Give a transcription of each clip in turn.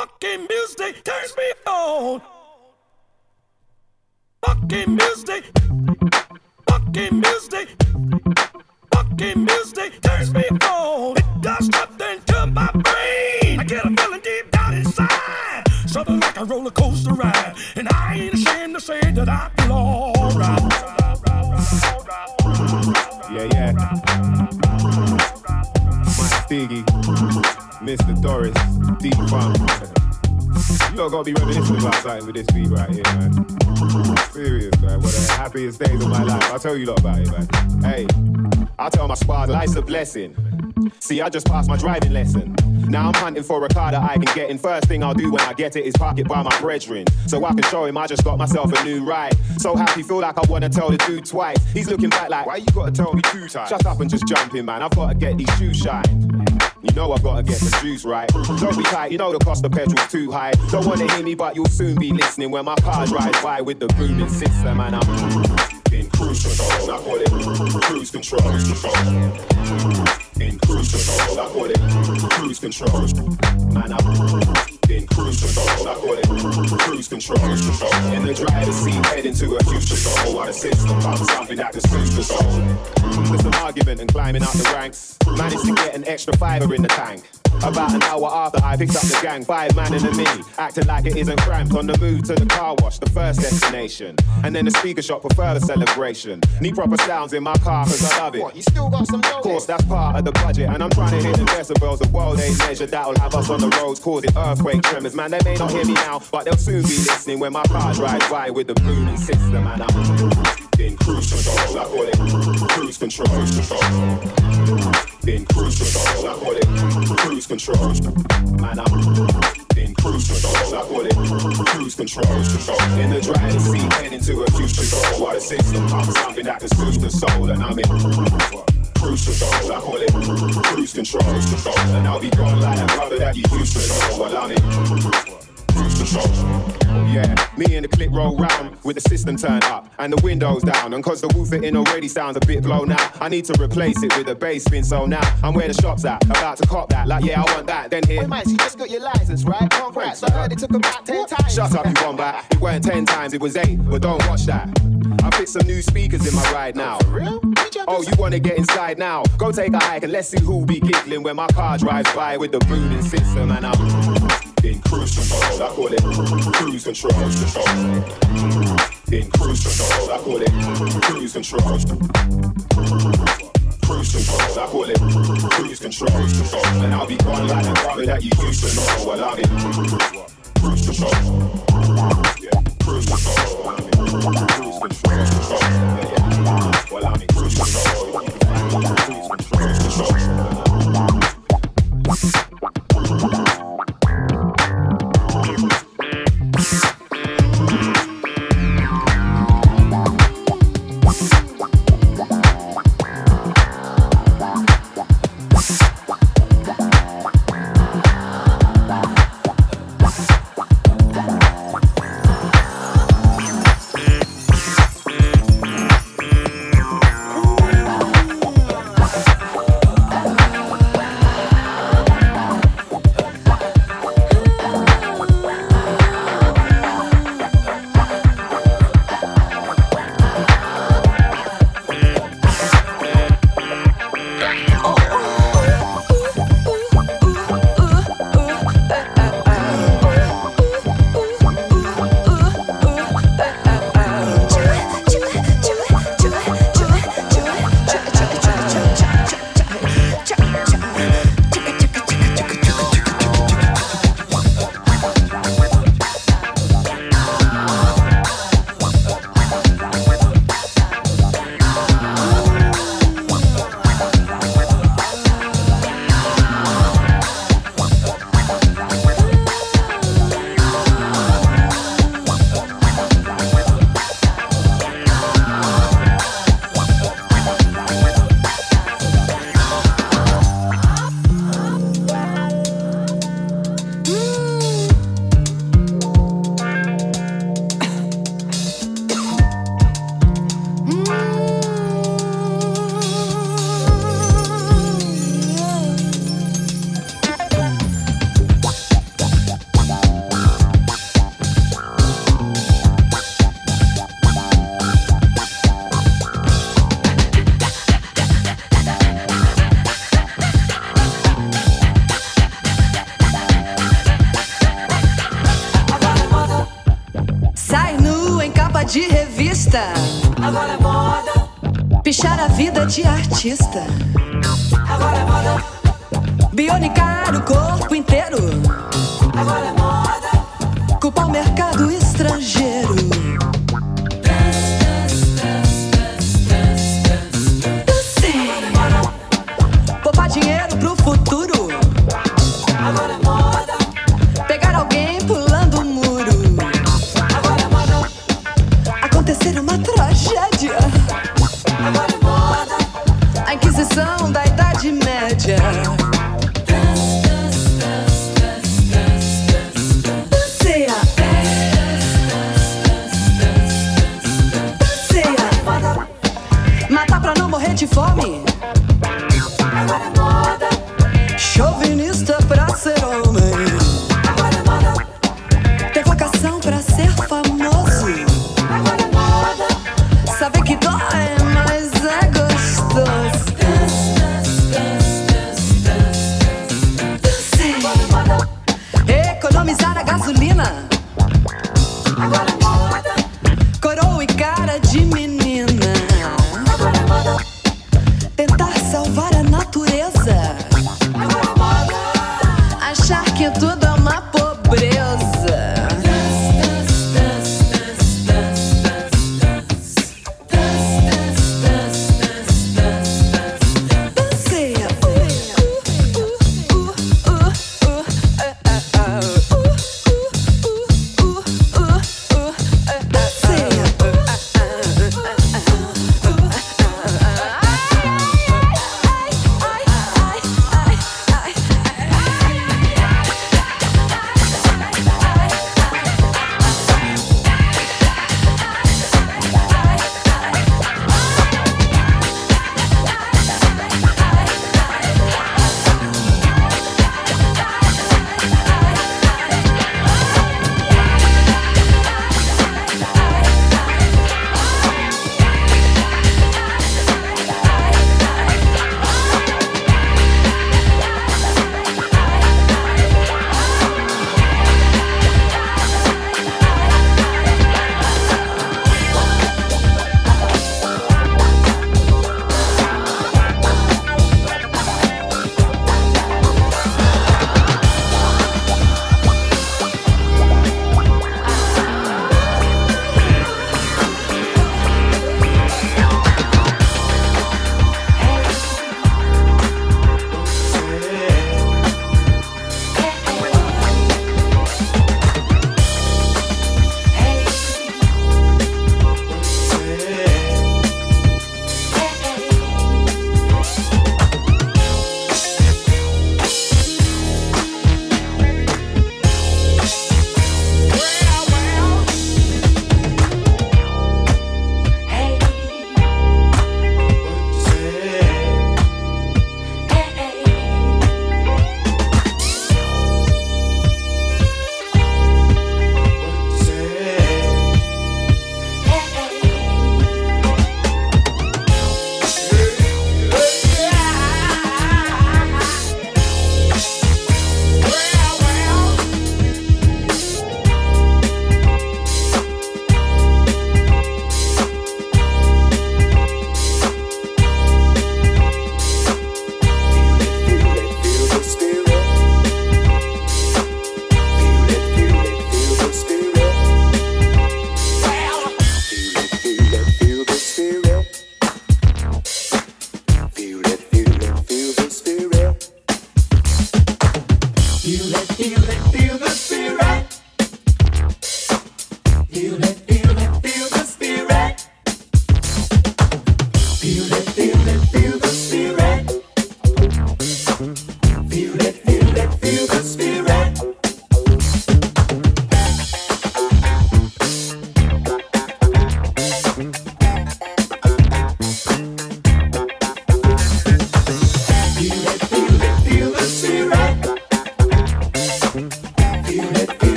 Fucking music turns me on. Fucking music. Fucking music. Fucking music turns me on. It does something to my brain. I get a feeling deep down inside. Something like a roller coaster ride. And I ain't ashamed to say that I feel alright. Yeah, yeah. Stiggy, Mr. Doris, Deep Funk. You lot gotta be reminiscing about something with this beat right here, man. Serious, man. One of the happiest days of my life. I'll tell you lot about it, man. Hey, I tell my squad, life's a blessing. See, I just passed my driving lesson. Now I'm hunting for a car that I can get in. First thing I'll do when I get it is park it by my brethren. So I can show him I just got myself a new ride. So happy, feel like I wanna tell the dude twice. He's looking back like, why you gotta tell me two times? Shut up and just jump in, man. I've gotta get these shoes shined. You know I've gotta get the juice right. Don't be tight, you know the cost of petrol's too high. Don't wanna hear me, but you'll soon be listening when my car drives by with the booming system and I'm in cruise control. I call it cruise control. In cruise control, I call it cruise control. Man, I'm in cruise control. I call it cruise control. In the driver's seat, heading to a future soul. While the system pumps something can boost the soul. There's some argument and climbing up the ranks. Managed to get an extra fiver in the tank. About an hour after I picked up the gang, five man in a mini, acting like it isn't cramped. On the move to the car wash, the first destination, and then the speaker shop for further celebration. Need proper sounds in my car 'cause I love it. What, you still got some Of course, that's part of the budget, and I'm trying to hit the decibels. The world ain't measured, that'll have us on the roads causing earthquake tremors. Man, they may not hear me now, but they'll soon be listening when my car drives by with the booming system, and I'm in cruise control. I call it cruise control. In cruise control, I call it cruise control. Man, I'm in cruise control. I call it cruise control. In the driver's seat, heading to a future soul. While the system pumps something that can soothe the soul, and I'm in cruise control. I call it cruise control. And I'll be gone like that brother that you used to know. While I'm in Yeah, me and the click roll round with the system turned up and the windows down. And cause the woofer in already sounds a bit blown out, I need to replace it with a bass spin. So now I'm where the shop's at, about to cop that. Like, yeah, I want that. Then here. Wait, you just got your license, right? Congrats. I heard it took about 10 times. Shut up, you wombat. It weren't ten times, it was eight, but don't watch that. I fit some new speakers in my ride now. Real? Oh, you wanna get inside now? Go take a hike and let's see who'll be giggling when my car drives by with the booming system and I'm in cruise control. I call it cruise control. In cruise control, I call it cruise control. Cruise control, I call it cruise control. And I'll be gone like the brother that you used to know. Well, I'm in cruise control. Yeah, cruise control. Cruise control. Yeah. Well, I'm in cruise control. Cruise control.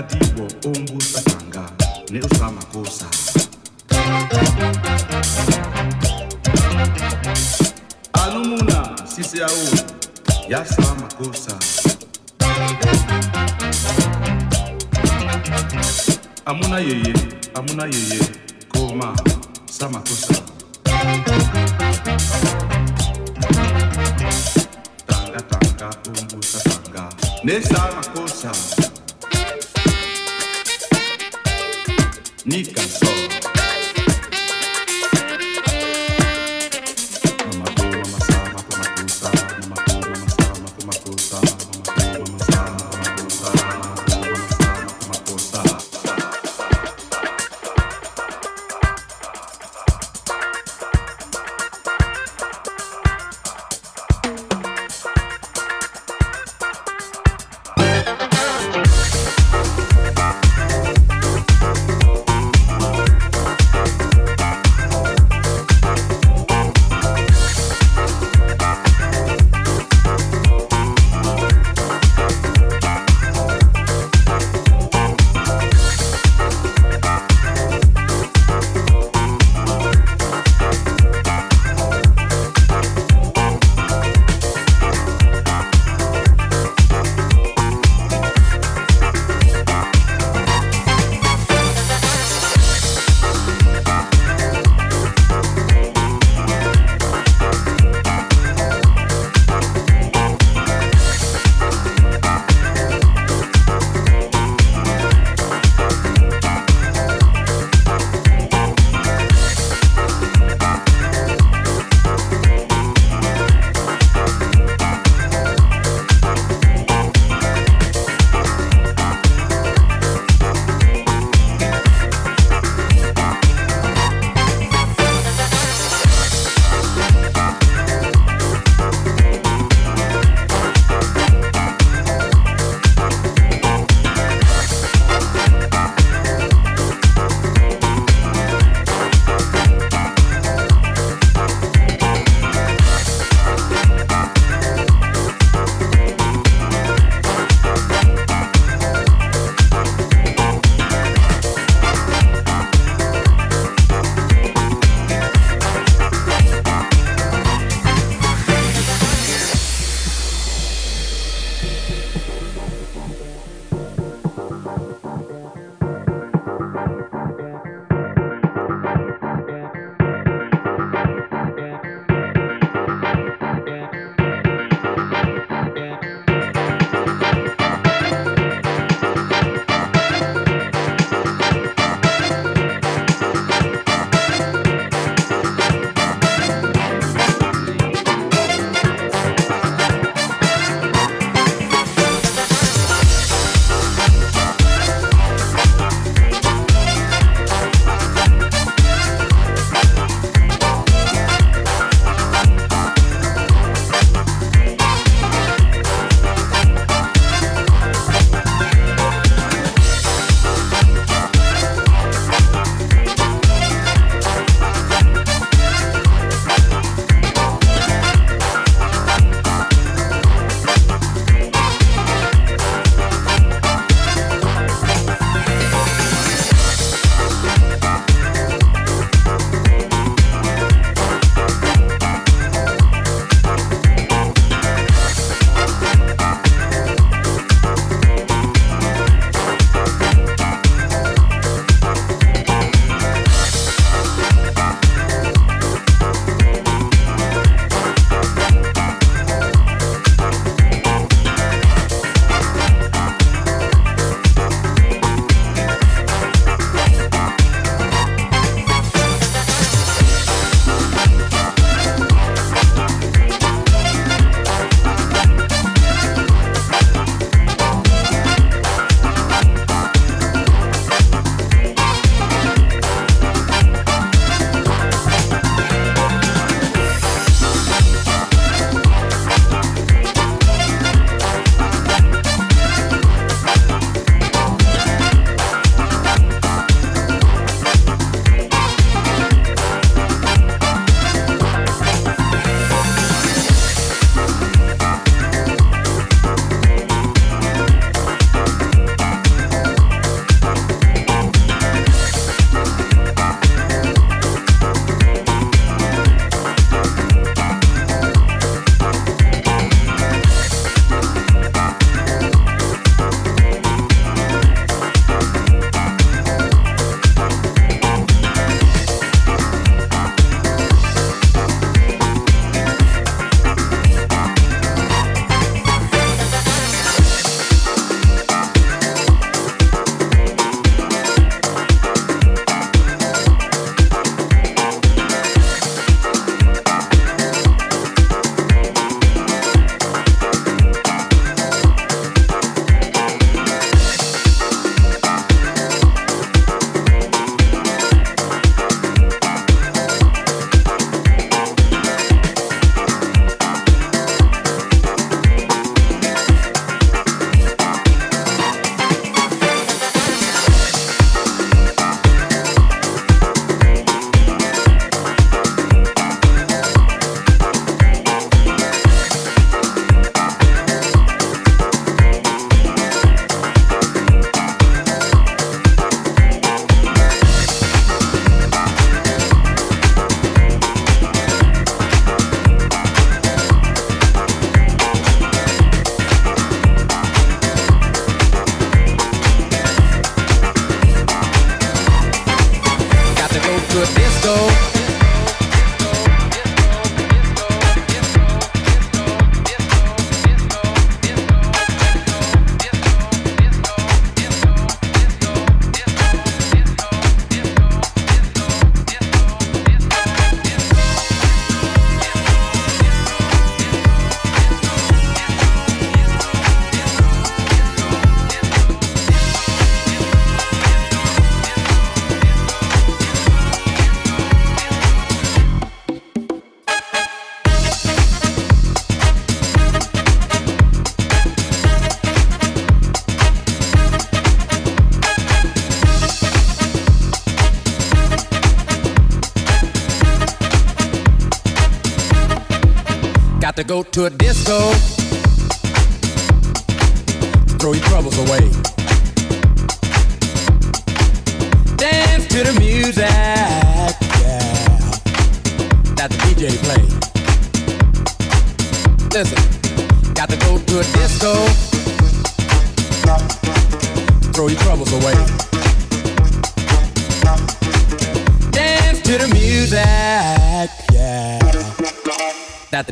makatibo ongusatanga neusamakosa anumuna siseyao yasamakosa amuna yeye amuna yeye koma samakosa tanga tanga ongusa tanga nesamakosa Nica só.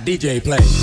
DJ play.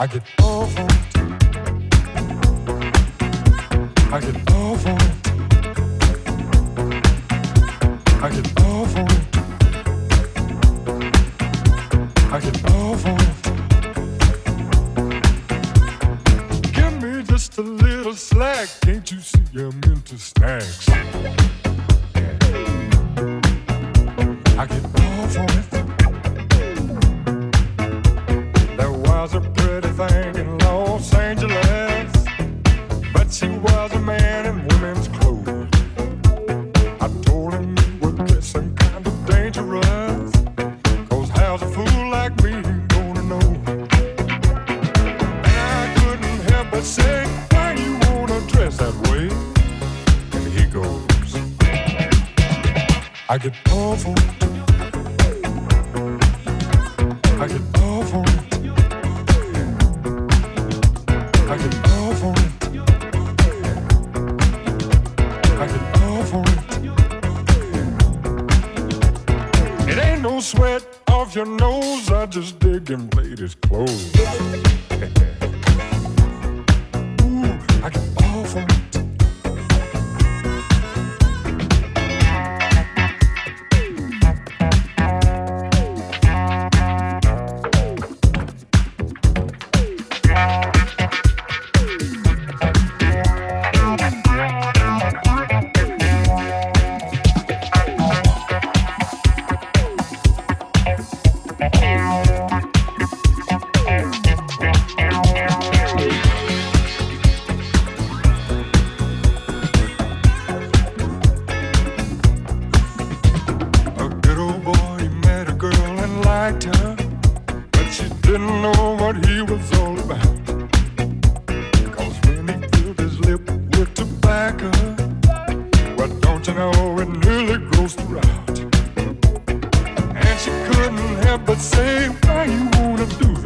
I get over it. I get over it. Hey, why you wanna do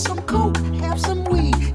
some coke, have some weed.